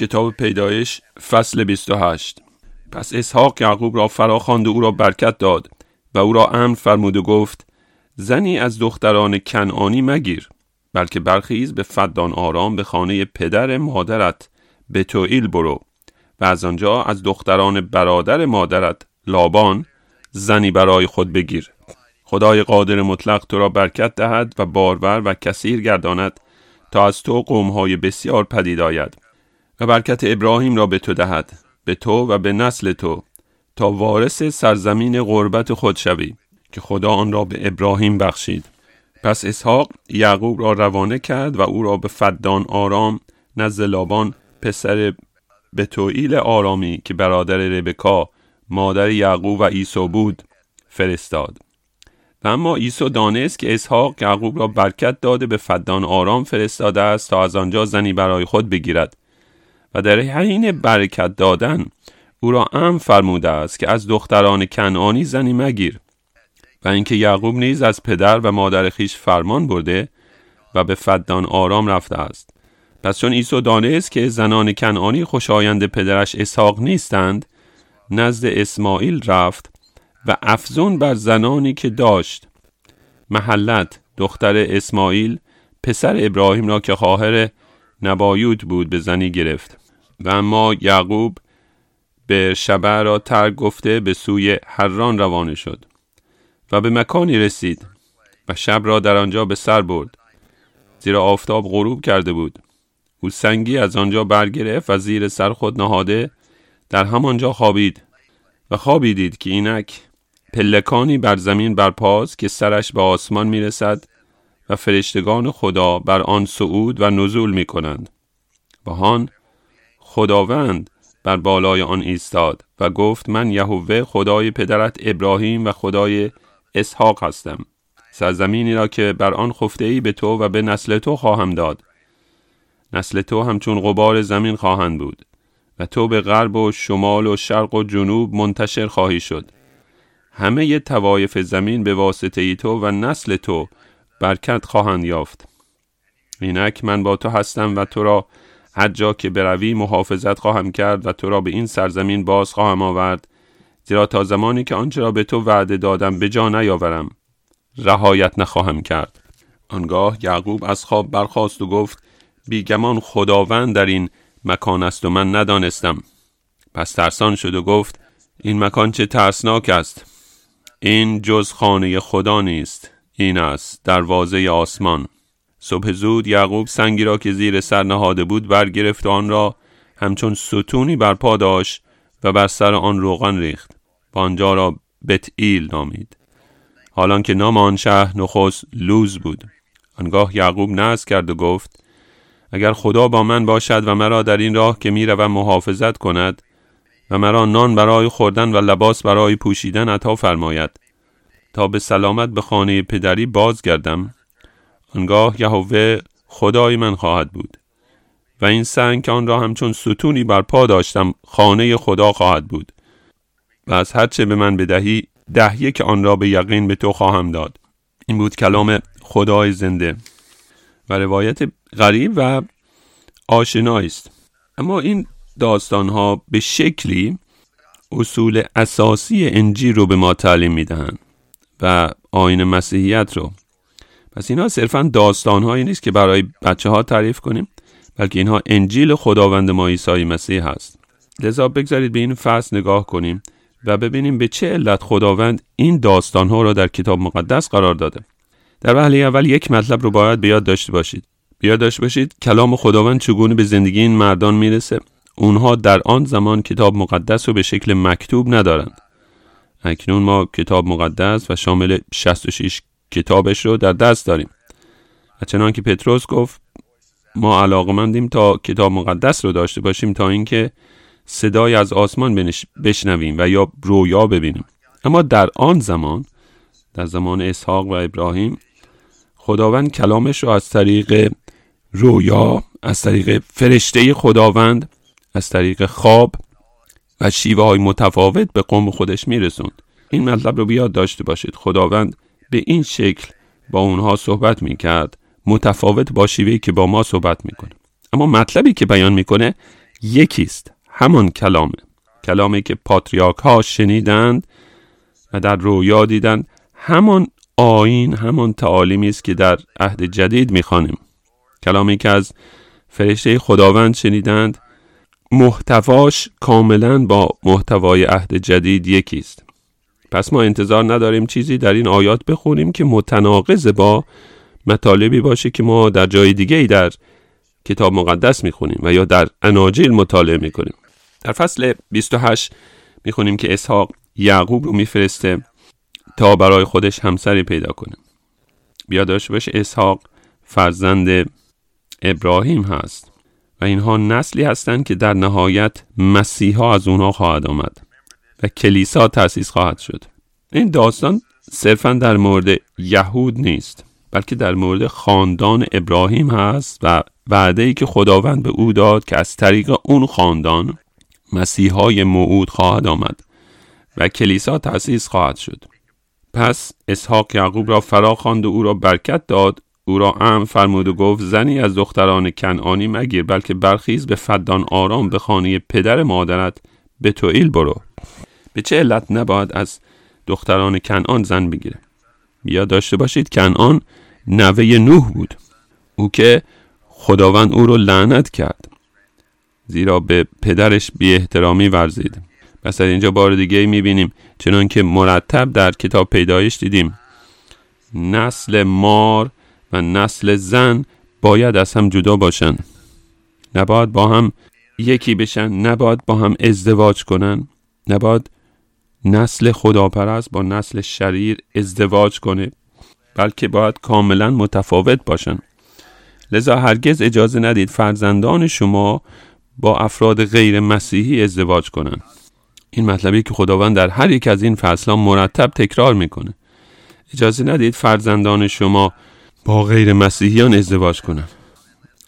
کتاب پیدایش فصل 28 پس اسحاق یعقوب را فرا خواند و او را برکت داد و او را امر فرمود و گفت زنی از دختران کنعانی مگیر بلکه برخیز به فدان آرام به خانه پدر مادرت به توئیل برو و از آنجا از دختران برادر مادرت لابان زنی برای خود بگیر. خدای قادر مطلق تو را برکت دهد و بارور و کثیر گرداند تا از تو قومهای بسیار پدید آید. و برکت ابراهیم را به تو دهد به تو و به نسل تو تا وارث سرزمین غربت خود شوی که خدا آن را به ابراهیم بخشید. پس اسحاق یعقوب را روانه کرد و او را به فدان آرام نزد لابان پسر بتوئیل آرامی که برادر ربکا مادر یعقوب و عیسی بود فرستاد. و اما عیسی دانست که اسحاق یعقوب را برکت داده به فدان آرام فرستاده است تا از آنجا زنی برای خود بگیرد. و در حین برکت دادن او را ام فرموده است که از دختران کنعانی زنی مگیر و اینکه یعقوب نیز از پدر و مادر خیش فرمان برده و به فدان آرام رفته است. پس چون عیسی دانست که زنان کنعانی خوشایند پدرش اسحاق نیستند نزد اسماعیل رفت و افزون بر زنانی که داشت. محلت دختر اسماعیل پسر ابراهیم را که خواهر نبایوت بود به زنی گرفت. و اما یعقوب به شبه را ترک گفته به سوی حران روانه شد و به مکانی رسید و شب را در آنجا به سر برد. زیرا آفتاب غروب کرده بود. او سنگی از آنجا برگرفت و زیر سر خود نهاده در همانجا خوابید و خوابی دید که اینک پلکانی بر زمین برپاست که سرش به آسمان می‌رسد و فرشتگان خدا بر آن صعود و نزول می کنند و هان خداوند بر بالای آن ایستاد و گفت من یهوه خدای پدرت ابراهیم و خدای اسحاق هستم. سرزمینی را که بر آن خفته ای به تو و به نسل تو خواهم داد. نسل تو همچون غبار زمین خواهند بود و تو به غرب و شمال و شرق و جنوب منتشر خواهی شد. همه ی توایف زمین به واسطه ای تو و نسل تو برکت خواهند یافت. اینک من با تو هستم و تو را هر جا که بروی محافظت خواهم کرد و تو را به این سرزمین باز خواهم آورد زیرا تا زمانی که آنچه را به تو وعده دادم به جا نیاورم رهایت نخواهم کرد. آنگاه یعقوب از خواب برخاست و گفت بیگمان خداوند در این مکان است و من ندانستم. پس ترسان شد و گفت این مکان چه ترسناک است. این جز خانه خدا نیست این است دروازه آسمان. صبح زود یعقوب سنگی را که زیر سر نهاده بود برگرفت آن را همچون ستونی بر پا داشت و بر سر آن روغن ریخت و آنجا را بتئیل نامید. حالان که نام آن شهر نخست لوز بود. آنگاه یعقوب نزد کرد و گفت اگر خدا با من باشد و مرا در این راه که می‌روم محافظت کند و مرا نان برای خوردن و لباس برای پوشیدن عطا فرماید تا به سلامت به خانه پدری بازگردم آنگاه یهوه خدای من خواهد بود. و این سنگ که آن را همچون ستونی بر پا داشتم خانه خدا خواهد بود. و از هرچه به من بدهی ده که آن را به یقین به تو خواهم داد. این بود کلام خدای زنده. و روایت غریب و آشنایی است. اما این داستان ها به شکلی اصول اساسی انجیل رو به ما تعلیم می‌دهند و آین مسیحیت رو. پس اینها صرفا داستان هایی نیست که برای بچه ها تعریف کنیم بلکه اینها انجیل خداوند ما عیسی مسیح هست. لذا بگذارید به این فصل نگاه کنیم و ببینیم به چه علت خداوند این داستان ها را در کتاب مقدس قرار داده. در وهله اول یک مطلب رو باید به یاد داشته باشید. بیاد داشته باشید کلام خداوند چگونه به زندگی این مردان می‌رسه. اونها در آن زمان کتاب مقدس رو به شکل مکتوب ندارند. اکنون ما کتاب مقدس و شامل 66 کتابش رو در دست داریم. و چنان که پتروس گفت ما علاقمندیم تا کتاب مقدس رو داشته باشیم تا اینکه صدای از آسمان بشنویم و یا رویا ببینیم. اما در آن زمان در زمان اسحاق و ابراهیم خداوند کلامش رو از طریق رویا از طریق فرشته خداوند از طریق خواب و شیوه های متفاوت به قوم خودش میرسوند. این مطلب رو بیاد داشته باشید. خداوند به این شکل با اونها صحبت می‌کرد متفاوت با شیوهی که با ما صحبت می‌کنه. اما مطلبی که بیان می‌کنه یکیست همان کلامه. کلامی که پاتریاک ها شنیدند و در رویا دیدند همان آین همان تعالیمی است که در عهد جدید می‌خوانیم. کلامی که از فرشته خداوند شنیدند محتواش کاملا با محتوای عهد جدید یکی است پس ما انتظار نداریم چیزی در این آیات بخونیم که متناقض با مطالبی باشه که ما در جای دیگه ای در کتاب مقدس می‌خونیم و یا در اناجیل مطالعه می‌کنیم. در فصل 28 می‌خونیم که اسحاق یعقوب رو میفرسته تا برای خودش همسری پیدا کنه. بیا داشته اسحاق فرزند ابراهیم هست و اینها نسلی هستند که در نهایت مسیحا از اونها خواهد آمد. و کلیسا تأسیس خواهد شد. این داستان صرفا در مورد یهود نیست بلکه در مورد خاندان ابراهیم هست و وعده ای که خداوند به او داد که از طریق اون خاندان مسیحای موعود خواهد آمد و کلیسا تأسیس خواهد شد. پس اسحاق یعقوب را فرا خواند و او را برکت داد. او را ام فرمود و گفت زنی از دختران کنعانی مگیر بلکه برخیز به فدان آرام به خانه پدر مادرت به تویل برو. به چه علت نباید از دختران کنعان زن بگیره؟ بیا داشته باشید کنعان نوه نوح بود. او که خداوند او را لعنت کرد زیرا به پدرش بی احترامی ورزید. پس در اینجا بار دیگه می‌بینیم چنان که مرتب در کتاب پیدایش دیدیم. نسل مار و نسل زن باید از هم جدا باشن. نباید با هم یکی بشن نباید با هم ازدواج کنن. نباید نسل خداپرست با نسل شریر ازدواج کنه بلکه باید کاملا متفاوت باشن لذا هرگز اجازه ندید فرزندان شما با افراد غیر مسیحی ازدواج کنند. این مطلبی که خداوند در هر یک از این فصلها مرتب تکرار می‌کنه اجازه ندید فرزندان شما با غیر مسیحیان ازدواج کنند.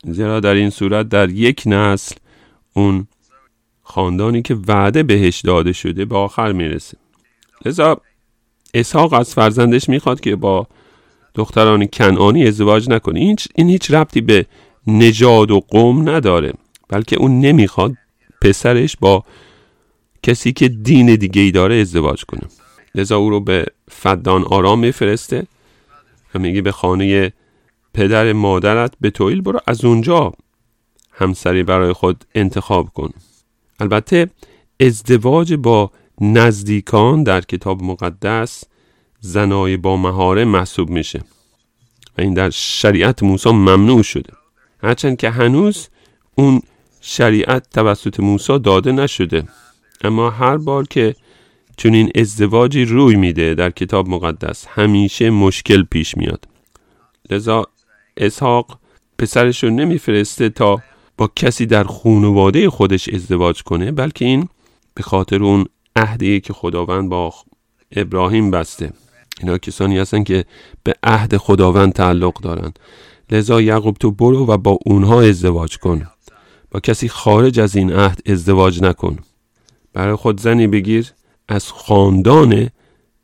زیرا در این صورت در یک نسل اون خاندانی که وعده بهش داده شده به آخر می‌رسه. لذا اسحاق از فرزندش می‌خواد که با دختران کنعانی ازدواج نکنه. این, این هیچ ربطی به نژاد و قوم نداره بلکه اون نمی‌خواد پسرش با کسی که دین دیگه ای داره ازدواج کنه. لذا او رو به فدان آرام میفرسته و میگه به خانه پدر مادرت به تویل برو از اونجا همسری برای خود انتخاب کن. البته ازدواج با نزدیکان در کتاب مقدس زنای با مهاره محسوب میشه و این در شریعت موسی ممنوع شده. هرچند که هنوز اون شریعت توسط موسی داده نشده. اما هر بار که چنین ازدواجی روی میده در کتاب مقدس همیشه مشکل پیش میاد. لذا اسحاق پسرش رو نمیفرسته تا با کسی در خانواده خودش ازدواج کنه بلکه این به خاطر اون عهدی که خداوند با ابراهیم بسته. اینا کسانی هستن که به عهد خداوند تعلق دارن. لذا یعقوب تو برو و با اونها ازدواج کن. با کسی خارج از این عهد ازدواج نکن. برای خود زنی بگیر از خاندان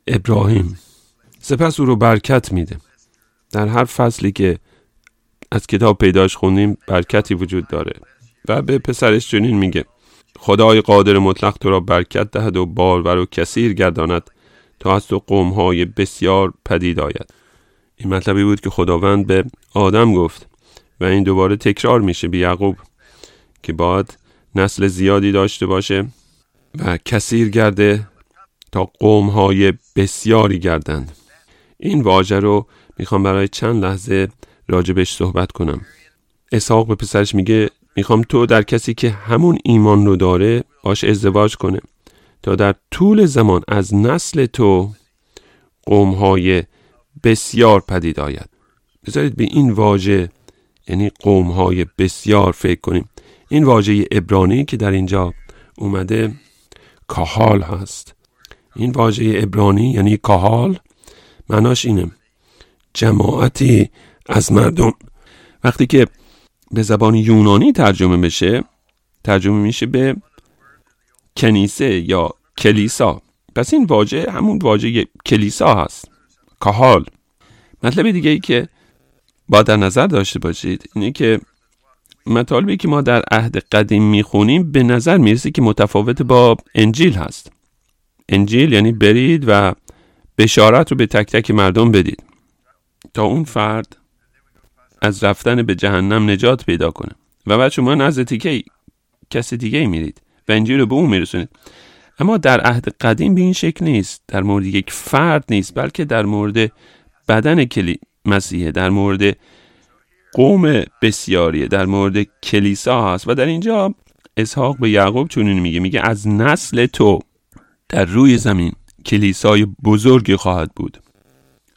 ابراهیم. سپس او رو برکت میده. در هر فصلی که از کتاب پیداش خوندیم برکتی وجود داره. و به پسرش چنین میگه خدای قادر مطلق تو را برکت دهد و بارور و کثیر گرداند تا از تو قومهای بسیار پدید آید. این مطلبی بود که خداوند به آدم گفت و این دوباره تکرار میشه به یعقوب که باید نسل زیادی داشته باشه و کثیر گرده تا قومهای بسیاری گردند. این واژه رو می‌خوام برای چند لحظه راجبش صحبت کنم. اسحاق به پسرش میگه می‌خوام تو در کسی که همون ایمان رو داره باش ازدواج کنه. تا در طول زمان از نسل تو قومهای بسیار پدید آید. بذارید به این واژه یعنی قومهای بسیار فکر کنیم. این واژه ابرانی که در اینجا اومده کاهال هست. این واژه ابرانی یعنی کاهال معناش اینه. جماعتی از مردم. وقتی که به زبان یونانی ترجمه بشه ترجمه میشه به کنیسه یا کلیسا. پس این واژه همون واژه کلیسا هست. کاهال مطلب دیگه ای که با در نظر داشته باشید اینه که مطالبی که ما در عهد قدیم می‌خونیم به نظر می‌رسه که متفاوت با انجیل هست. انجیل یعنی برید و بشارت رو به تک تک مردم بدید. تا اون فرد از رفتن به جهنم نجات پیدا کنه. و بعد شما نزد تیکه کسی دیگه میرید و انجیل رو به اون میرسونید. اما در عهد قدیم به این شکل نیست. در مورد یک فرد نیست بلکه در مورد بدن کلی مسیحه در مورد قوم بسیاریه در مورد کلیسا هست. و در اینجا اسحاق به یعقوب چنین میگه. میگه از نسل تو در روی زمین کلیسای بزرگی خواهد بود.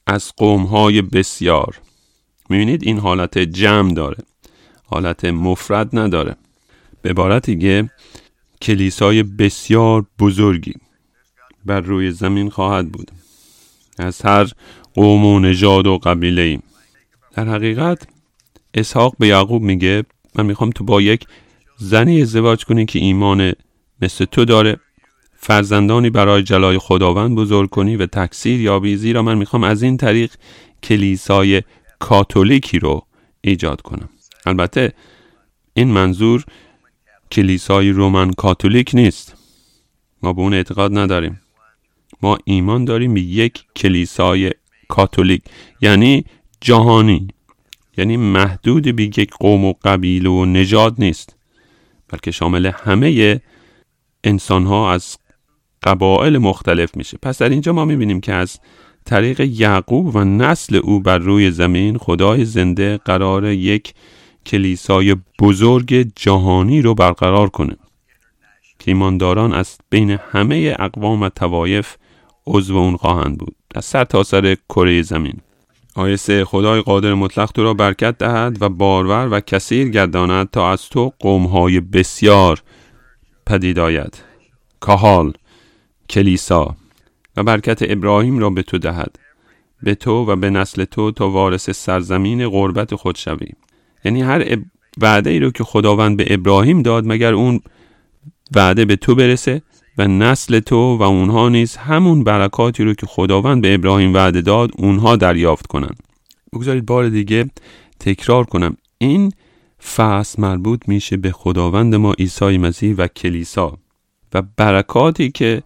از قومهای بسیار. می‌بینید این حالت جمع داره. حالت مفرد نداره. به عبارت دیگه کلیسای بسیار بزرگی بر روی زمین خواهد بود. از هر قوم و نژاد و قبیله ای در حقیقت اسحاق به یعقوب میگه من می‌خوام تو با یک زنی ازدواج کنی که ایمان مثل تو داره فرزندانی برای جلای خداوند بزرگ کنی و تکثیر یابی زیرا من می‌خوام از این طریق کلیسای کاتولیکی رو ایجاد کنم. البته این منظور کلیسای رومن کاتولیک نیست. ما به اون اعتقاد نداریم. ما ایمان داریم به یک کلیسای کاتولیک یعنی جهانی. یعنی محدود به یک قوم و قبیله و نژاد نیست. بلکه شامل همه انسان ها از قبایل مختلف میشه. پس در اینجا ما می‌بینیم که از طریق یعقوب و نسل او بر روی زمین خدای زنده قرار یک کلیسای بزرگ جهانی رو برقرار کنه. که ایمانداران از بین همه اقوام و توایف عضو اون خواهند بود. از سر تا سر کره زمین. آیه سه خدای قادر مطلق تو را برکت دهد و بارور و کثیر گرداند تا از تو قومهای بسیار پدید آید. کهال کلیسا. و برکت ابراهیم را به تو دهد. به تو و به نسل تو تا وارث سرزمین غربت خود شوی. یعنی هر وعده ای رو که خداوند به ابراهیم داد مگر اون وعده به تو برسه؟ و نسل تو و اونها نیز همون برکاتی رو که خداوند به ابراهیم وعده داد اونها دریافت کنند. بگذارید بار دیگه تکرار کنم. این فصل مربوط میشه به خداوند ما عیسی مسیح و کلیسا و برکاتی که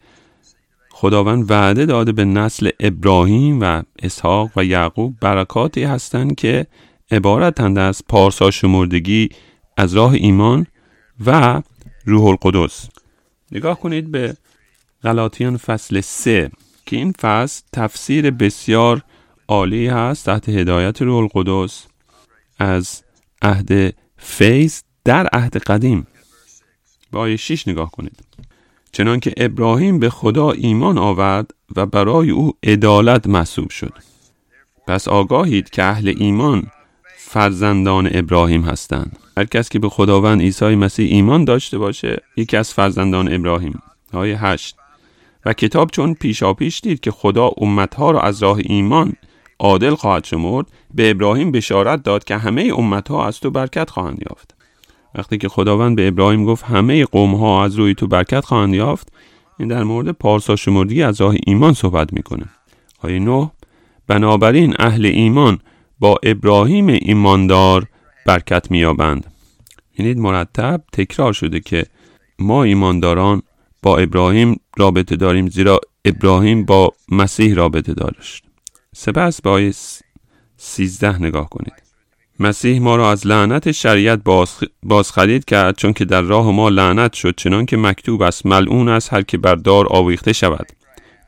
خداوند وعده داده به نسل ابراهیم و اسحاق و یعقوب برکاتی هستند که عبارتند از پارسا شمردگی از راه ایمان و روح القدس. نگاه کنید به غلاطیان فصل 3 که این فصل تفسیر بسیار عالی هست تحت هدایت روح القدس از عهد فیض در عهد قدیم. با آیه 6 نگاه کنید. چنانکه ابراهیم به خدا ایمان آورد و برای او عدالت محسوب شد. پس آگاهید که اهل ایمان فرزندان ابراهیم هستند. هر کس که به خداوند عیسی مسیح ایمان داشته باشه یکی از فرزندان ابراهیم. آیه هشت. و کتاب چون پیشا پیش دید که خدا امتها را از راه ایمان عادل خواهد شمرد به ابراهیم بشارت داد که همه امتها از تو برکت خواهند یافت. وقتی که خداوند به ابراهیم گفت همه قوم ها از روی تو برکت خواهند یافت این در مورد پارسا شمردگی از راه ایمان صحبت می‌کنه. آیه نه بنابراین اهل ایمان با ابراهیم ایماندار برکت میابند یعنی مرتب تکرار شده که ما ایمانداران با ابراهیم رابطه داریم زیرا ابراهیم با مسیح رابطه داشت. سپس با آیه سیزده نگاه کنید. مسیح ما را از لعنت شریعت باز, خرید کرد چون که در راه ما لعنت شد چنان که مکتوب است ملعون است هر که بر دار آویخته شود.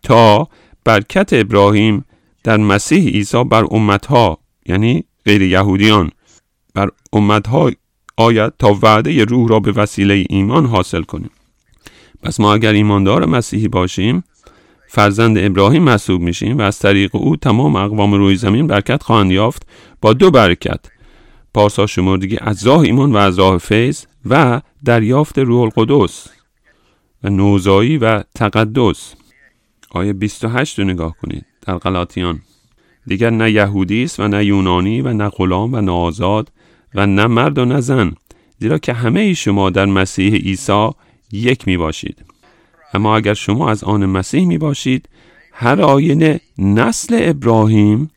تا برکت ابراهیم در مسیح عیسی بر امتها یعنی غیر یهودیان بر امتها آید تا وعده روح را به وسیله ایمان حاصل کنیم. پس ما اگر ایماندار مسیحی باشیم فرزند ابراهیم محسوب میشیم و از طریق او تمام اقوام روی زمین برکت خواهند یافت با دو برکت. پارسا شمردگی از راه ایمان و از راه فیض و دریافت روح القدس و نوزایی و تقدس. آیه 28 رو نگاه کنید. در غلاطیان. دیگر نه یهودی است و نه یونانی و نه غلام و نه آزاد و نه مرد و نه زن زیرا که همه شما در مسیح عیسی یک می باشید. اما اگر شما از آن مسیح می باشید هر آینه نسل ابراهیم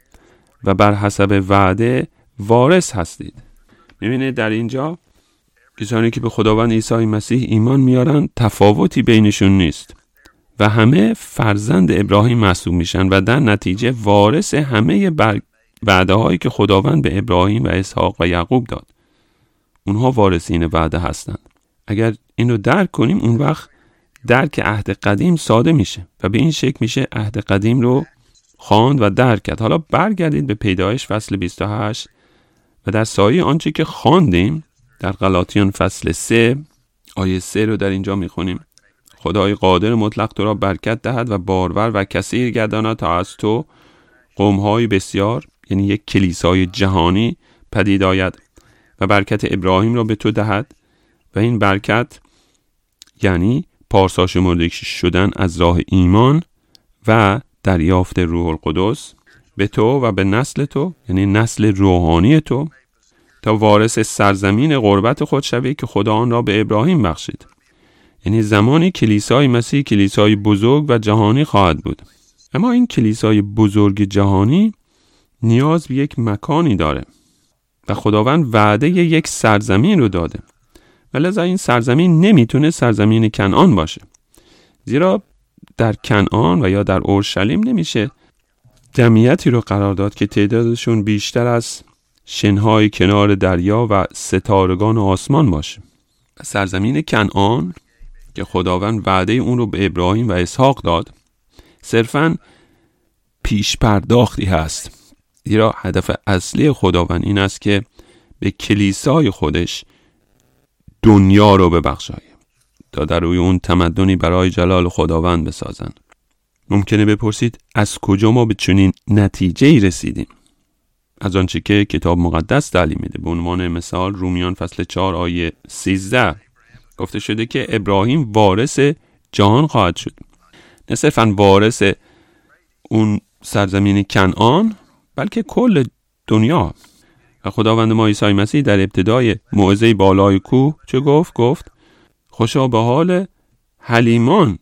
و بر حسب وعده وارث هستید. می‌بینید در اینجا کسانی که به خداوند عیسی مسیح ایمان میارن تفاوتی بینشون نیست و همه فرزند ابراهیم محسوب میشن و در نتیجه وارث همه بر... وعده هایی که خداوند به ابراهیم و اسحاق و یعقوب داد. اونها وارثین وعده هستند. اگر اینو درک کنیم اون وقت درک عهد قدیم ساده میشه و به این شکل میشه عهد قدیم رو خواند و درک کرد. حالا برگردید به پیدایش فصل 28 و در سایه آنچه که خواندیم در غلاطیان فصل 3 آیه 3 رو در اینجا می‌خونیم. خدای قادر مطلق تو را برکت دهد و بارور و کثیر گرداند تا از تو قومهای بسیار یعنی یک کلیسای جهانی پدید آید و برکت ابراهیم را به تو دهد و این برکت یعنی پارسا شمرده شدن از راه ایمان و دریافت روح القدس به تو و به نسل تو یعنی نسل روحانی تو تا وارث سرزمین غربت خود شوی که خدا آن را به ابراهیم بخشید. یعنی زمانی کلیسای مسیح کلیسای بزرگ و جهانی خواهد بود. اما این کلیسای بزرگ جهانی نیاز به یک مکانی داره و خداوند وعده یک سرزمین رو داده. و لذا این سرزمین نمی‌تونه سرزمین کنعان باشه. زیرا در کنعان و یا در اورشلیم نمیشه جمعیتی رو قرار داد که تعدادشون بیشتر از شنهای کنار دریا و ستارگان آسمان باشه. سرزمین کنعان که خداوند وعده اون رو به ابراهیم و اسحاق داد صرفا پیش پرداختی هست. زیرا هدف اصلی خداوند این است که به کلیسای خودش دنیا رو ببخشایه تا در روی اون تمدنی برای جلال خداوند بسازن. ممکنه بپرسید از کجا ما به چنین نتیجه ای رسیدیم؟ از آنچه که کتاب مقدس تعلیم میده. به عنوان مثال رومیان فصل 4 آیه 13 گفته شده که ابراهیم وارث جهان خواهد شد. نه صرفا وارث اون سرزمین کنعان بلکه کل دنیا. و خداوند ما عیسی مسیح در ابتدای موعظه بالای کوه چه گفت؟ گفت خوشا به حال حلیمان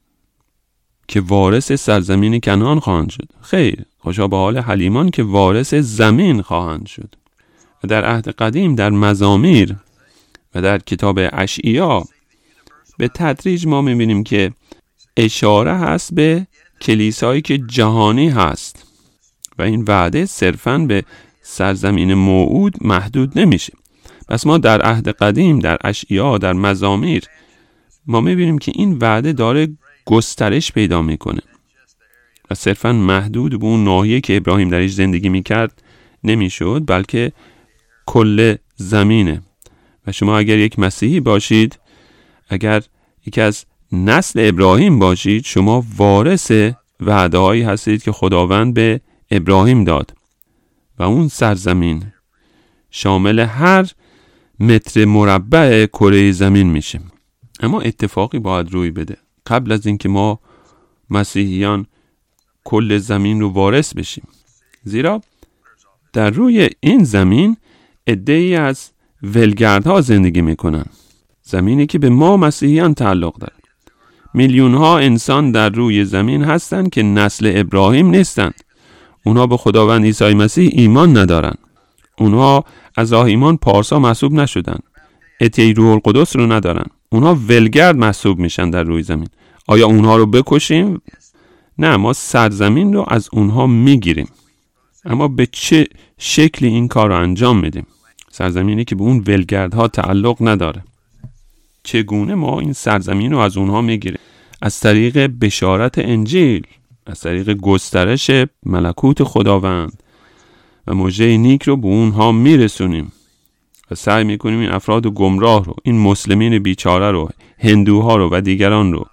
که وارث سرزمین کنعان خواهند شد. خیر خوشا به حال حلیمان که وارث زمین خواهند شد. و در عهد قدیم در مزامیر و در کتاب اشعیا به تدریج ما می‌بینیم که اشاره هست به کلیسایی که جهانی هست. و این وعده صرفا به سرزمین موعود محدود نمیشه. پس ما در عهد قدیم در اشعیا در مزامیر ما می‌بینیم که این وعده داره گسترش پیدا می‌کنه. و صرفا محدود به اون ناحیه که ابراهیم درش زندگی می‌کرد نمی‌شد بلکه کل زمینه. و شما اگر یک مسیحی باشید اگر یکی از نسل ابراهیم باشید شما وارث وعده هایی هستید که خداوند به ابراهیم داد. و اون سرزمین شامل هر متر مربع کره زمین میشه. اما اتفاقی باید روی بده. قبل از اینکه ما مسیحیان کل زمین رو وارث بشیم. زیرا در روی این زمین ای از ولگردها زندگی می‌کنن. زمینی که به ما مسیحیان تعلق داره میلیون ها انسان در روی زمین هستند که نسل ابراهیم نیستند اونها به خداوند عیسی مسیح ایمان ندارن. اونها از راه ایمان پارسا محسوب نشدن. اتی روح القدس رو ندارن. اونها ولگرد محسوب میشن در روی زمین. آیا اونها رو بکشیم؟ نه ما سرزمین رو از اونها می‌گیریم. اما به چه شکلی این کار رو انجام میدیم؟ سرزمینی که به اون ولگردها تعلق نداره. چگونه ما این سرزمین رو از اونها می‌گیریم؟ از طریق بشارت انجیل از طریق گسترش ملکوت خداوند. و موجه نیک رو به اونها میرسونیم. و سعی می‌کنیم این افراد گمراه رو این مسلمین بیچاره رو هندوها رو و دیگران رو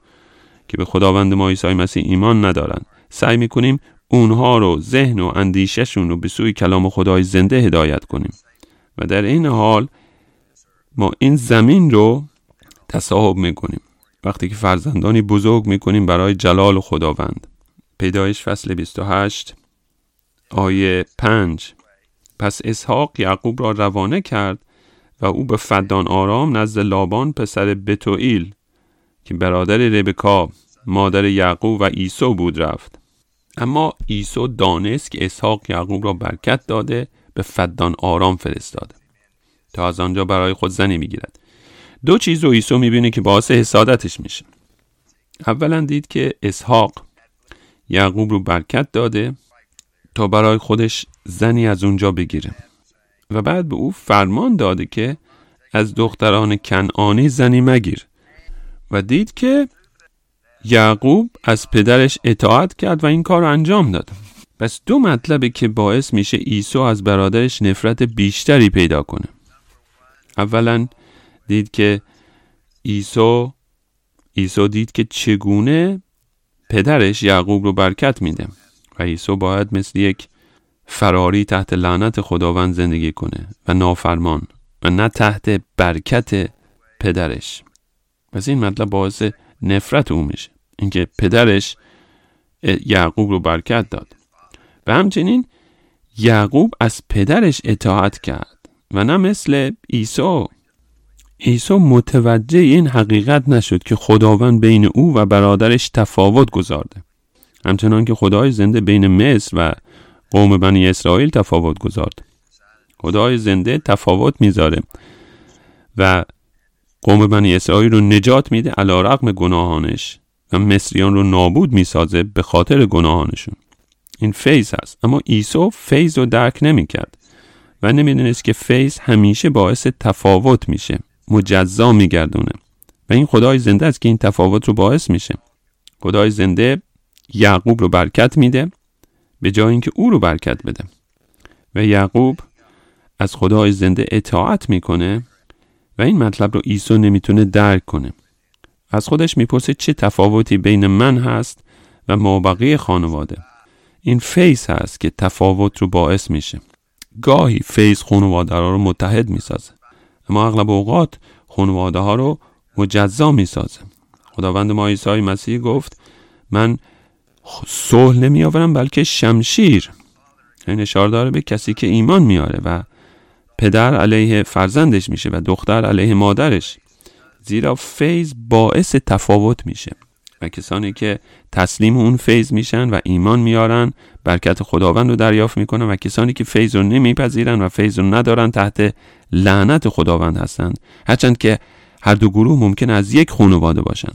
که به خداوند ما عیسی مسیح ایمان ندارن سعی می‌کنیم اونها رو ذهن و اندیششون رو به سوی کلام خدای زنده هدایت کنیم. و در این حال ما این زمین رو تصاحب می‌کنیم. وقتی که فرزندانی بزرگ می‌کنیم برای جلال خداوند. پیدایش فصل 28 آیه 5 پس اسحاق یعقوب را روانه کرد و او به فدان آرام نزد لابان پسر بتوئیل که برادر ربکا مادر یعقوب و ایسو بود رفت. اما ایسو دانست که اسحاق یعقوب را برکت داده به فدان آرام فرستاده. تا از آنجا برای خود زنی می‌گیرد. دو چیز رو عیسی می‌بینه که باعث حسادتش میشه. اولا دید که اسحاق یعقوب رو برکت داده تا برای خودش زنی از اونجا بگیره. و بعد به او فرمان داده که از دختران کنعانی زنی مگیر و دید که یعقوب از پدرش اطاعت کرد و این کار رو انجام داد. پس دو مطلبه که باعث میشه عیسی از برادرش نفرت بیشتری پیدا کنه. اولا دید که عیسی عیسی دید که چگونه پدرش یعقوب رو برکت میده و عیسی باید مثل یک فراری تحت لعنت خداوند زندگی کنه و نافرمان و نه تحت برکت پدرش. پس این مطلب باعث نفرت او میشه. اینکه پدرش یعقوب رو برکت داد. و همچنین یعقوب از پدرش اطاعت کرد و نه مثل عیسی. عیسی متوجه این حقیقت نشد که خداوند بین او و برادرش تفاوت گذارده. همچنان که خدای زنده بین مصر و قوم بنی اسرائیل تفاوت گذارد. خدای زنده تفاوت می‌ذاره و قوم بنی اسرائیل رو نجات میده علا رقم گناهانش و مصریان رو نابود می‌سازه به خاطر گناهانشون. این فیض هست. اما عیسی فیض رو درک نمی‌کرد و نمی‌دونست که فیض همیشه باعث تفاوت میشه مجزا میگردونه. و این خدای زنده است که این تفاوت رو باعث میشه. خدای زنده یعقوب رو برکت میده به جای اینکه او رو برکت بده. و یعقوب از خدای زنده اطاعت می‌کنه و این مطلب رو عیسی نمی‌تونه درک کنه. از خودش می‌پرسه چه تفاوتی بین من هست و مابقی خانواده. این فیض هست که تفاوت رو باعث میشه. گاهی فیض خانواده ها رو متحد می‌سازه. اما اغلب اوقات خانواده ها رو مجزا می‌سازه. خداوند ما عیسی مسیح گفت من صلح نمی آورم بلکه شمشیر. این اشاره داره به کسی که ایمان میاره و پدر علیه فرزندش میشه و دختر علیه مادرش. زیرا فیض باعث تفاوت میشه. و کسانی که تسلیم اون فیض میشن و ایمان میارن برکت خداوند رو دریافت می‌کنن و کسانی که فیض رو نمیپذیرن و فیض رو ندارن تحت لعنت خداوند هستند. هرچند که هر دو گروه ممکن از یک خانواده باشن.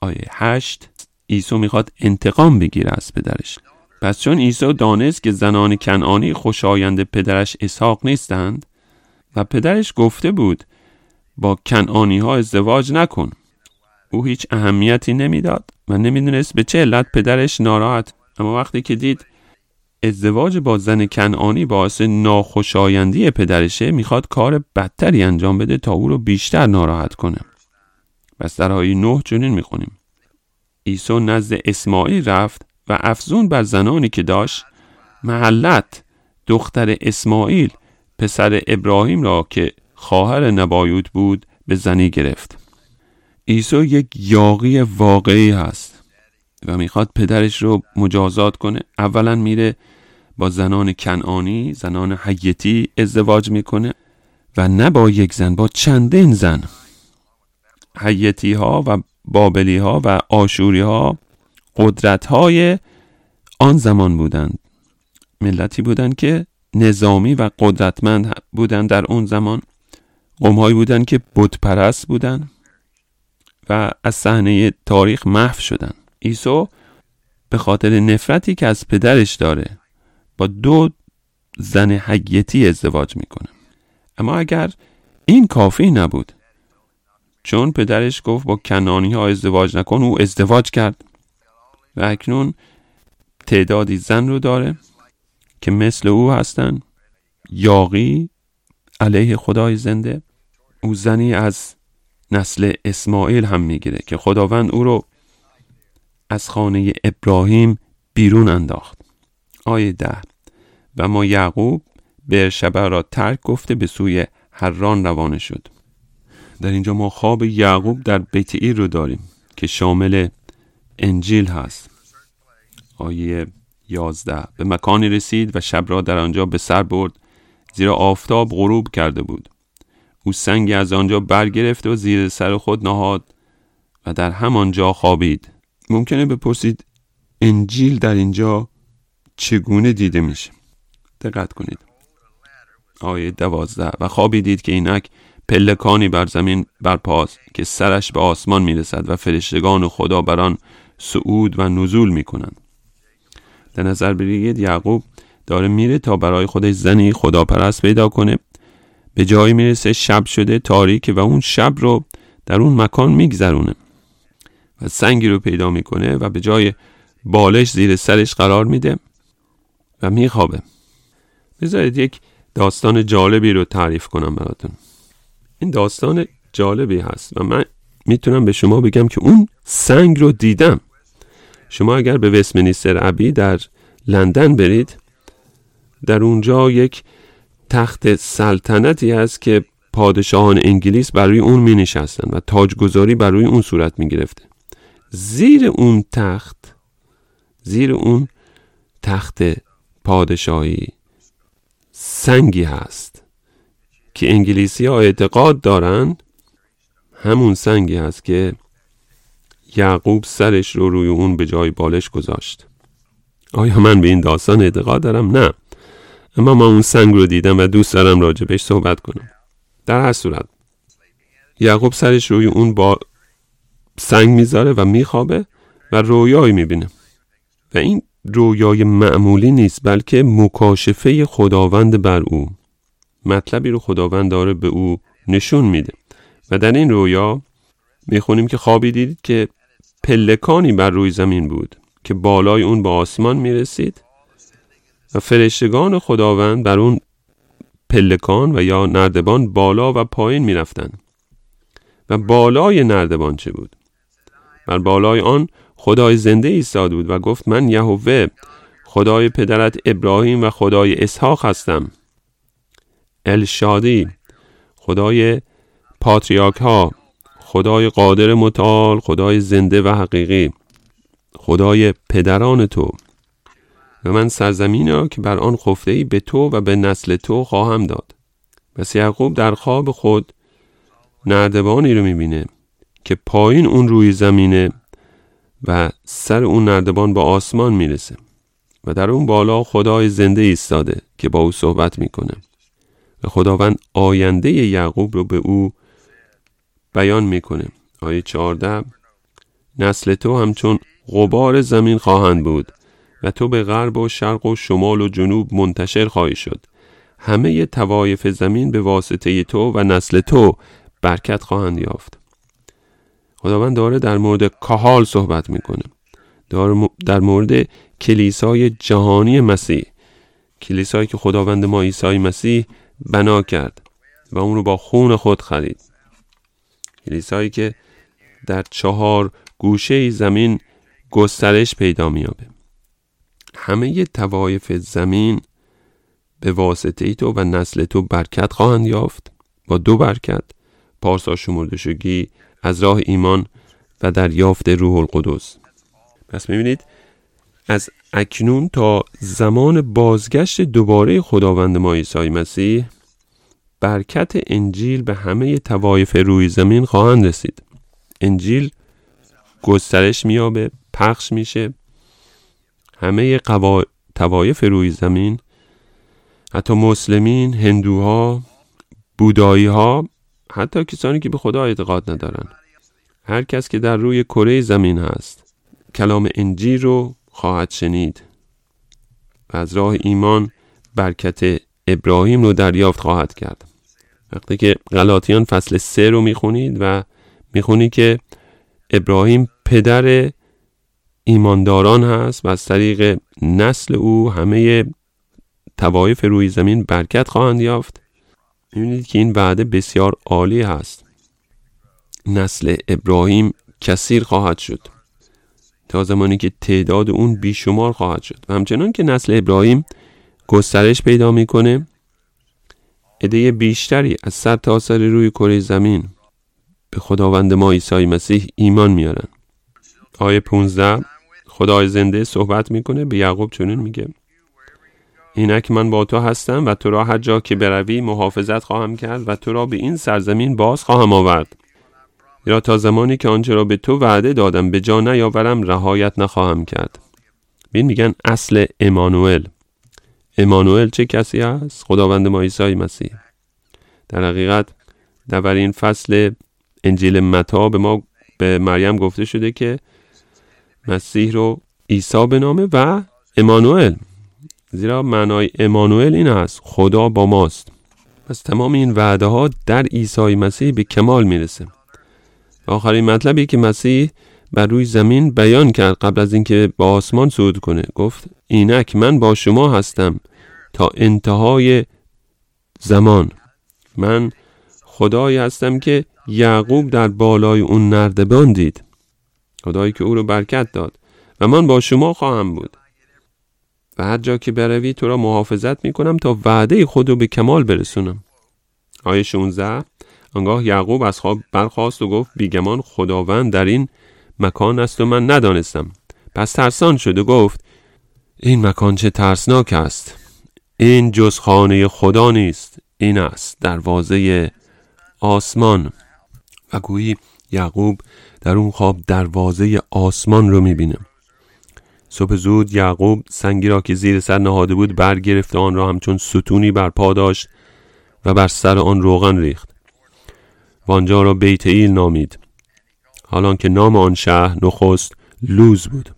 آیه هشت. عیسی می‌خواد انتقام بگیره از پدرش. پس چون عیسی دانست که زنان کنعانی خوشایند پدرش اسحاق نیستند و پدرش گفته بود با کنعانی ها ازدواج نکن. او هیچ اهمیتی نمی‌داد و نمی‌دونست به چه علت پدرش ناراحت. اما وقتی که دید ازدواج با زن کنعانی باعث ناخوشایندی پدرشه می‌خواد کار بدتری انجام بده تا او رو بیشتر ناراحت کنه. پس در آیه نه چنین می‌خونیم. عیسی نزد اسماعیل رفت و افزون بر زنانی که داشت محلت دختر اسماعیل پسر ابراهیم را که خواهر نبایوت بود به زنی گرفت. عیسی یک یاقی واقعی هست و می‌خواد پدرش رو مجازات کنه. اولا میره با زنان کنعانی زنان حیتی ازدواج می‌کنه و نه با یک زن با چندین زن. حیتی ها و بابلی ها و آشوری ها قدرت های آن زمان بودند. ملتی بودند که نظامی و قدرتمند بودند در اون زمان. قومهایی بودند که بتپرست بودند و از صحنه تاریخ محو شدن عیسی به خاطر نفرتی که از پدرش داره با دو زن حیتی ازدواج می‌کنه. اما اگر این کافی نبود چون پدرش گفت با کنانی ها ازدواج نکن. او ازدواج کرد و اکنون تعدادی زن رو داره که مثل او هستن. یاقی علیه خدای زنده. او زنی از نسل اسماعیل هم می‌گیره که خداوند او رو از خانه ابراهیم بیرون انداخت. آیه ده. و ما یعقوب برشبه را ترک گفته به سوی حران روانه شد. در اینجا ما خواب یعقوب در بیت ایر رو داریم که شامل انجیل هست. آیه یازده. به مکانی رسید و شب را در آنجا به سر برد زیرا آفتاب غروب کرده بود. او سنگی از آنجا برگرفت و زیر سر خود نهاد و در همانجا خوابید. ممکنه بپرسید انجیل در اینجا چگونه دیده میشه؟ دقت کنید. آیه دوازده. و خوابی دید که اینک پلکانی بر زمین برپاست که سرش به آسمان می‌رسد و فرشتگان خدا بر آن صعود و نزول می‌کنند. در نظر بگیرید یعقوب داره میره تا برای خودش زنی خداپرست پیدا کنه. به جایی می‌رسه شب شده تاریک و اون شب رو در اون مکان میگذرونه و سنگی رو پیدا می‌کنه و به جای بالش زیر سرش قرار میده و میخوابه. بذارید یک داستان جالبی رو تعریف کنم براتون. این داستان جالبی هست و من می‌تونم به شما بگم که اون سنگ رو دیدم. شما اگر به وستمینستر ابی در لندن برید در اونجا یک تخت سلطنتی هست که پادشاهان انگلیس برای اون می نشستن و تاجگذاری برای اون صورت می گرفته زیر اون تخت زیر اون تخت پادشاهی سنگی هست. که انگلیسی ها اعتقاد دارند همون سنگی هست که یعقوب سرش رو روی اون به جای بالش گذاشت. آیا من به این داستان اعتقاد دارم؟ نه. اما من اون سنگ رو دیدم و دوست دارم راجبش صحبت کنم. در هر صورت یعقوب سرش روی اون با سنگ می‌ذاره و میخوابه و رویایی می‌بینه. و این رویای معمولی نیست بلکه مکاشفه خداوند بر او. مطلبی رو خداوند داره به او نشون میده. و در این رویا می‌خونیم که خوابی دیدید که پلکانی بر روی زمین بود که بالای اون به آسمان می‌رسید و فرشتگان خداوند بر اون پلکان و یا نردبان بالا و پایین می‌رفتن. و بالای نردبان چه بود؟ بر بالای آن خدای زنده ایستاد بود و گفت من یهوه خدای پدرت ابراهیم و خدای اسحاق هستم. الشادی. خدای پاتریاک ها خدای قادر متعال خدای زنده و حقیقی خدای پدران تو. و من سرزمین را که بر آن خفته ای به تو و به نسل تو خواهم داد. پس یعقوب در خواب خود نردبانی رو می‌بینه که پایین اون روی زمینه و سر اون نردبان با آسمان می‌رسه و در اون بالا خدای زنده ایستاده که با او صحبت می‌کنه. و خداوند آینده یعقوب رو به او بیان می‌کنه. آیه 14 نسل تو همچون غبار زمین خواهند بود و تو به غرب و شرق و شمال و جنوب منتشر خواهی شد. همه توایف زمین به واسطه تو و نسل تو برکت خواهند یافت. خداوند داره در مورد کهال صحبت می‌کنه. در مورد کلیسای جهانی مسیح. کلیسایی که خداوند ما عیسی مسیح بنا کرد و اون رو با خون خود خرید. کلیسایی که در چهار گوشه زمین گسترش پیدا میابه همه توایف زمین به واسطه تو و نسل تو برکت خواهند یافت. با دو برکت پارسا شمرده شگی از راه ایمان و در یافت روح القدس. پس می‌بینید از اکنون تا زمان بازگشت دوباره خداوند ما عیسی مسیح برکت انجیل به همه توایف روی زمین خواهند رسید. انجیل گسترش میابه پخش میشه. همه قوا... توایف روی زمین حتی مسلمین هندوها بودایی ها حتی کسانی که به خدا اعتقاد ندارن. هر کس که در روی کره زمین هست کلام انجیل رو خواهد شنید. از راه ایمان برکت ابراهیم رو دریافت خواهد کرد. وقتی که غلاطیان فصل سه رو می‌خونید و می‌خونید که ابراهیم پدر ایمانداران هست و از طریق نسل او همه توایف روی زمین برکت خواهند یافت می‌بینید که این وعده بسیار عالی هست. نسل ابراهیم کثیر خواهد شد. تا زمانی که تعداد اون بیشمار خواهد شد. و همچنان که نسل ابراهیم گسترش پیدا می‌کنه عده بیشتری از سر تا سر روی کره زمین به خداوند ما عیسی مسیح ایمان میارن آیه 15 خدای زنده صحبت می‌کنه به یعقوب چنین میگه. اینک من با تو هستم و تو را هر جا که بروی محافظت خواهم کرد و تو را به این سرزمین باز خواهم آورد. یا تا زمانی که آنچه را به تو وعده دادم به جا نیاورم رهایت نخواهم کرد. بین میگن اصل امانوئل. امانوئل چه کسی است؟ خداوند ما عیسی مسیح. در حقیقت در این فصل انجیل متا به ما به مریم گفته شده که مسیح رو عیسی بنامه و امانوئل. زیرا معنای امانوئل این است خدا با ماست. پس تمام این وعده ها در عیسی مسیح به کمال می‌رسه. آخرین مطلبی که مسیح بر روی زمین بیان کرد قبل از اینکه به آسمان صعود کنه گفت اینک من با شما هستم تا انتهای زمان. من خدایی هستم که یعقوب در بالای اون نردبان دید. خدایی که او رو برکت داد و من با شما خواهم بود. و هر جا که بروی تو را محافظت می کنم تا وعده خود رو به کمال برسونم. آیه 16 آنگاه یعقوب از خواب برخواست و گفت بیگمان خداوند در این مکان است و من ندانستم. پس ترسان شد و گفت این مکان چه ترسناک است. این جز خانه خدا نیست این است دروازه آسمان. و گویی یعقوب در اون خواب دروازه آسمان رو می‌بینه. صبح زود یعقوب سنگی را که زیر سر نهاده بود برگرفت آن را همچون ستونی بر پا داشت و بر سر آن روغن ریخت. و آنجا را بیت ایل نامید. حالان که نام آن شهر نخست لوز بود.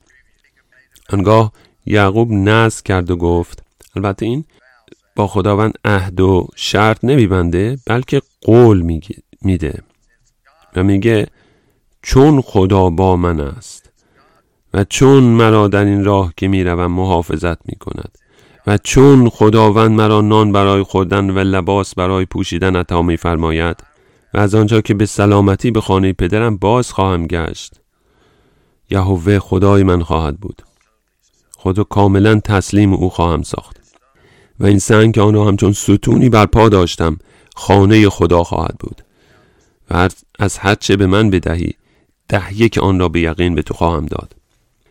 آنگاه یعقوب نز کرد و گفت البته این با خداوند عهد و شرط نمیبنده بلکه قول میده. و میگه چون خدا با من است و چون مرا در این راه که می‌روم محافظت می‌کند و چون خداوند مرا نان برای خوردن و لباس برای پوشیدن عطا میفرماید و از آنجا که به سلامتی به خانه پدرم باز خواهم گشت. یهوه خدای من خواهد بود. خود کاملا تسلیم او خواهم ساخت. و این سنگ که آن را همچون ستونی بر پا داشتم خانه خدا خواهد بود. و از هر چه به من بدهی ده یک آن را به یقین به تو خواهم داد.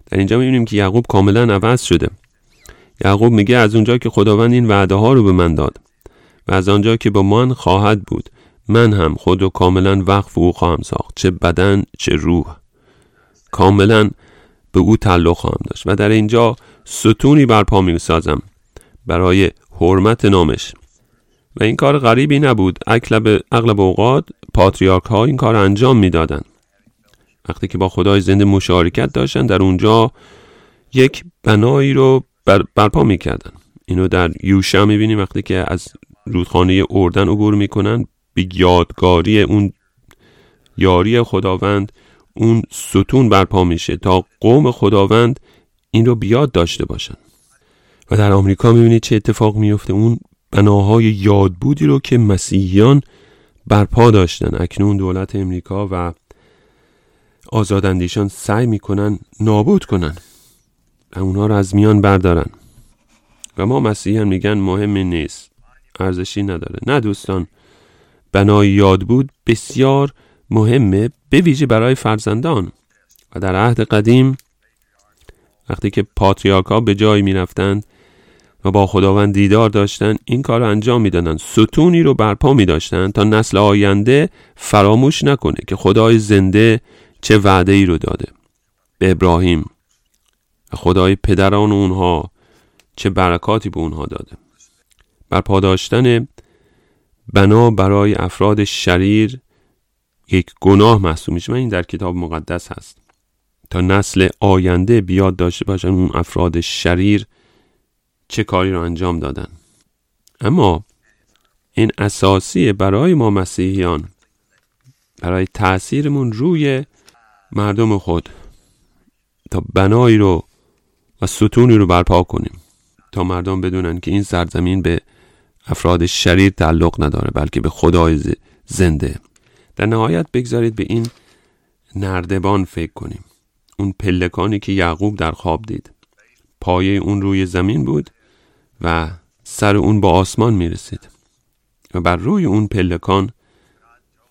در اینجا می‌بینیم که یعقوب کاملا عوض شده. یعقوب میگه از اونجا که خداوند این وعده ها رو به من داد و از آنجا که با من خواهد بود. من هم خود رو کاملا وقف او خواهم ساخت چه بدن چه روح. کاملا به او تعلق خواهم داشت و در اینجا ستونی برپا می سازم برای حرمت نامش. و این کار غریبی نبود. اغلب اغلب اوقات پاتریارک ها این کار انجام می‌دادند وقتی که با خدای زنده مشارکت داشتن در اونجا یک بنایی رو بر برپا می‌کردن. اینو در یوشا می‌بینیم وقتی که از رودخانه اردن عبور می‌کنن. به یادگاری اون یاری خداوند اون ستون برپا میشه تا قوم خداوند این رو بیاد داشته باشن. و در آمریکا می‌بینید چه اتفاق میفته اون بناهای یادبودی رو که مسیحیان برپا داشتن. اکنون دولت امریکا و آزاداندیشان سعی می‌کنن نابود کنن و اونا رو از میان بردارن. و ما مسیحیان میگن مهمی نیست. ارزشی نداره. نه دوستان بنای یاد بود بسیار مهمه به ویژه برای فرزندان. و در عهد قدیم وقتی که پاتریارکا به جایی می‌رفتند و با خداوند دیدار داشتند این کار رو انجام می‌دادند. ستونی رو برپا می داشتند تا نسل آینده فراموش نکنه که خدای زنده چه وعده ای رو داده. به ابراهیم و خدای پدران اونها چه برکاتی به اونها داده. برپا داشتن بنا برای افراد شریر یک گناه محسوب میشه و این در کتاب مقدس هست. تا نسل آینده بیاد داشته باشن اون افراد شریر چه کاری رو انجام دادن. اما این اساسی برای ما مسیحیان برای تاثیرمون روی مردم خود تا بنایی رو و ستونی رو برپا کنیم. تا مردم بدونن که این سرزمین به افراد شریر تعلق نداره بلکه به خدای زنده. در نهایت بگذارید به این نردبان فکر کنیم. اون پلکانی که یعقوب در خواب دید. پایه اون روی زمین بود و سر اون با آسمان می رسید و بر روی اون پلکان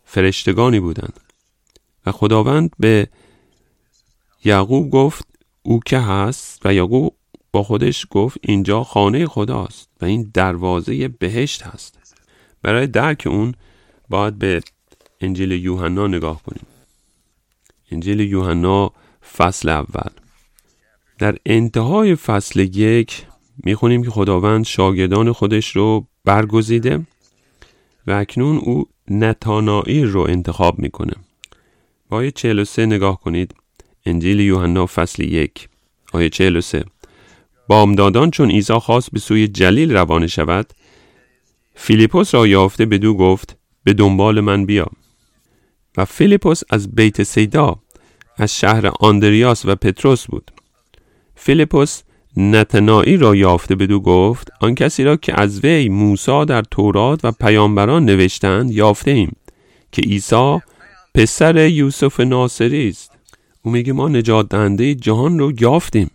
فرشتگانی بودند. و خداوند به یعقوب گفت او که هست؟ و یعقوب با خودش گفت اینجا خانه خداست و این دروازه بهشت هست. برای درک اون باید به انجیل یوحنا نگاه کنیم. انجیل یوحنا فصل اول. در انتهای فصل یک می‌خونیم که خداوند شاگردان خودش رو برگزیده و اکنون او نتانائیل رو انتخاب می‌کنه. با آیه 43 نگاه کنید. انجیل یوحنا فصل یک. آیه 43 بامدادان چون عیسی خواست به سوی جلیل روانه شود فیلیپوس را یافته بدو گفت به دنبال من بیا. و فیلیپوس از بیت صیدا از شهر آندریاس و پتروس بود. فیلیپوس نتنائیل را یافته بدو گفت آن کسی را که از وی موسی در تورات و پیامبران نوشتند یافته ایم که عیسی پسر یوسف ناصری است. او میگه ما نجات دهنده جهان رو یافتیم.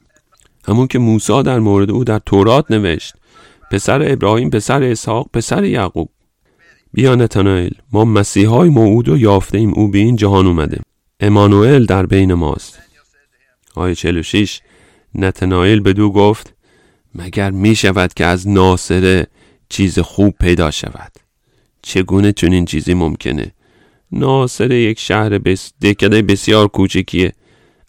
همون که موسی در مورد او در تورات نوشت پسر ابراهیم پسر اسحاق پسر یعقوب. بیا نتانائیل ما مسیحای موعود رو یافته ایم او به این جهان اومده. امانوئل در بین ماست. آیه 46 نتنائیل بدو گفت مگر می شود که از ناصره چیز خوب پیدا شود؟ چگونه چنین چیزی ممکنه؟ ناصره یک شهر بس دکده بسیار کوچکیه.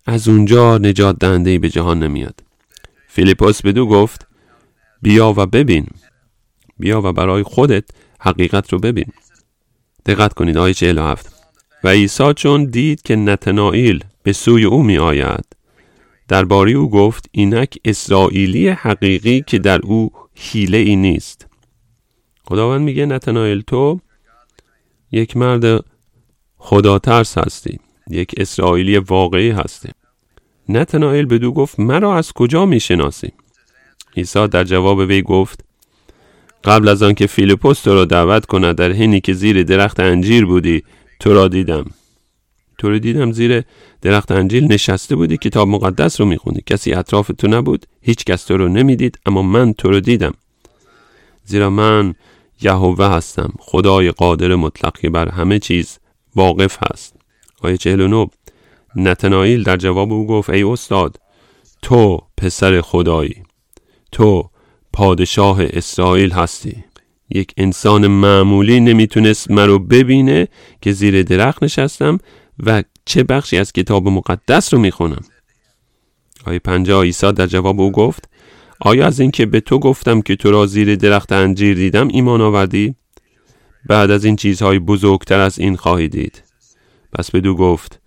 از اونجا نجات دهنده به جهان نمیاد. فیلیپوس بدو گفت بیا و ببین. بیا و برای خودت حقیقت رو ببین. دقت کنید آیه 47 و عیسی چون دید که نتنائیل به سوی او می آید درباره او گفت اینک اسرائیلی حقیقی که در او حیله ای نیست. خداوند میگه نتنائیل تو یک مرد خدا ترس هستی یک اسرائیلی واقعی هستی. نتنائیل بدو گفت مرا از کجا می‌شناسی؟ عیسی در جواب وی گفت قبل از آنکه فیلیپوس تو را دعوت کند در حینی که زیر درخت انجیر بودی تو را دیدم. تو رو دیدم زیر درخت انجیل نشسته بودی؟ کتاب مقدس رو میخوندی؟ کسی اطراف تو نبود؟ هیچ کس تو رو نمی‌دید اما من تو رو دیدم. زیرا من یهوه هستم خدای قادر مطلق که بر همه چیز واقف هست. آیه 49 نتنائیل در جواب او گفت ای استاد تو پسر خدایی تو پادشاه اسرائیل هستی. یک انسان معمولی نمی‌تونست مرا ببینه که زیر درخت نشستم و چه بخشی از کتاب مقدس رو می‌خونم. آیه پنجاه عیسی در جواب او گفت آیا از اینکه به تو گفتم که تو را زیر درخت انجیر دیدم ایمان آوردی؟ بعد از این چیزهای بزرگتر از این خواهی دید. پس بدو گفت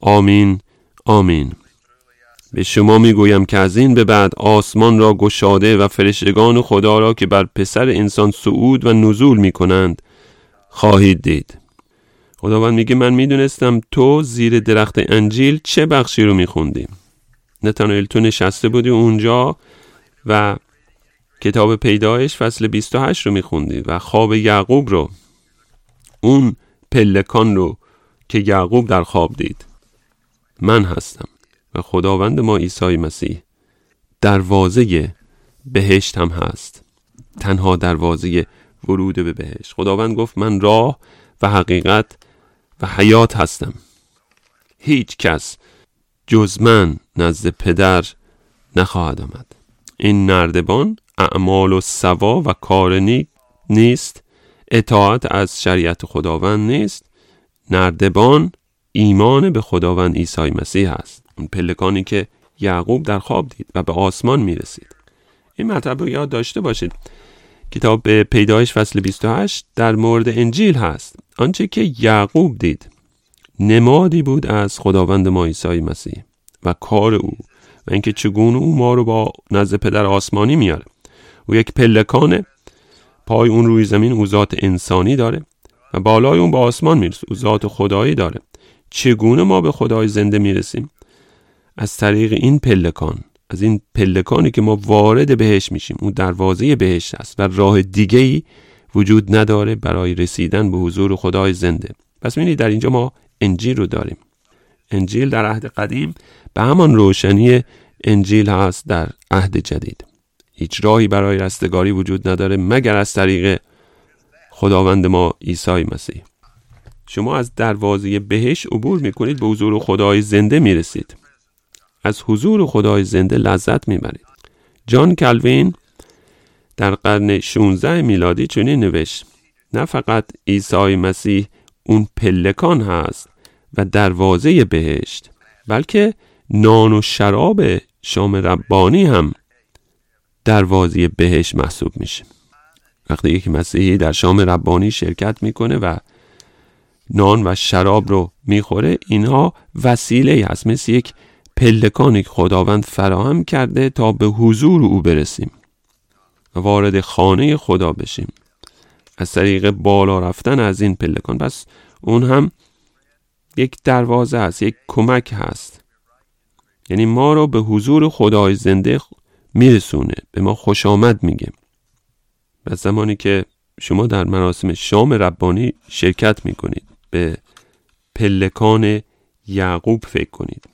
آمین آمین. به شما می‌گویم که از این به بعد آسمان را گشاده و فرشتگان خدا را که بر پسر انسان صعود و نزول می کنند خواهید دید. خداوند میگه من می‌دونستم تو زیر درخت انجیل چه بخشی رو میخوندی. نتانایل تو نشسته بودی اونجا و کتاب پیدایش فصل 28 رو میخوندی و خواب یعقوب رو اون پلکان رو که یعقوب در خواب دید. من هستم و خداوند ما عیسی مسیح دروازه بهشت هم هست. تنها دروازه ورود به بهشت. خداوند گفت من راه و حقیقت و حیات هستم. هیچ کس جز من نزد پدر نخواهد آمد. این نردبان اعمال و سوا و کار نیست. اطاعت از شریعت خداوند نیست. نردبان ایمان به خداوند عیسی مسیح است. اون پلکانی که یعقوب در خواب دید و به آسمان می رسید این مطلب رو یاد داشته باشید. کتاب پیدایش فصل 28 در مورد انجیل هست. آنچه که یعقوب دید نمادی بود از خداوند ما عیسی مسیح و کار او و اینکه چگونه او ما رو با نزد پدر آسمانی میاره. او یک پلکانه پای اون روی زمین او ذات انسانی داره و بالای اون به آسمان می‌رسه او ذات خدایی داره. چگونه ما به خدای زنده می‌رسیم؟ از طریق این پلکان از این پلکانی که ما وارد بهش میشیم اون دروازه بهشت است و راه دیگه ای وجود نداره برای رسیدن به حضور خدای زنده. پس می‌بینید در اینجا ما انجیل رو داریم. انجیل در عهد قدیم به همان روشنی انجیل هست در عهد جدید. هیچ راهی برای رستگاری وجود نداره مگر از طریق خداوند ما عیسی مسیح. شما از دروازه بهش عبور می‌کنید به حضور خدای زنده می‌رسید. از حضور خدای زنده لذت می‌برید. جان کلوین در قرن 16 میلادی چنین نوشت نه فقط عیسی مسیح اون پلکان هست و دروازه بهشت بلکه نان و شراب شام ربانی هم دروازه بهشت محسوب میشه. وقتی یک مسیحی در شام ربانی شرکت می‌کنه و نان و شراب رو می‌خوره اینها وسیله هست. مثل یک پلکانی که خداوند فراهم کرده تا به حضور او برسیم. وارد خانه خدا بشیم. از طریق بالا رفتن از این پلکان. پس اون هم یک دروازه است یک کمک هست. یعنی ما رو به حضور خدای زنده میرسونه. به ما خوش آمد میگه. و زمانی که شما در مراسم شام ربانی شرکت می‌کنید. به پلکان یعقوب فکر کنید.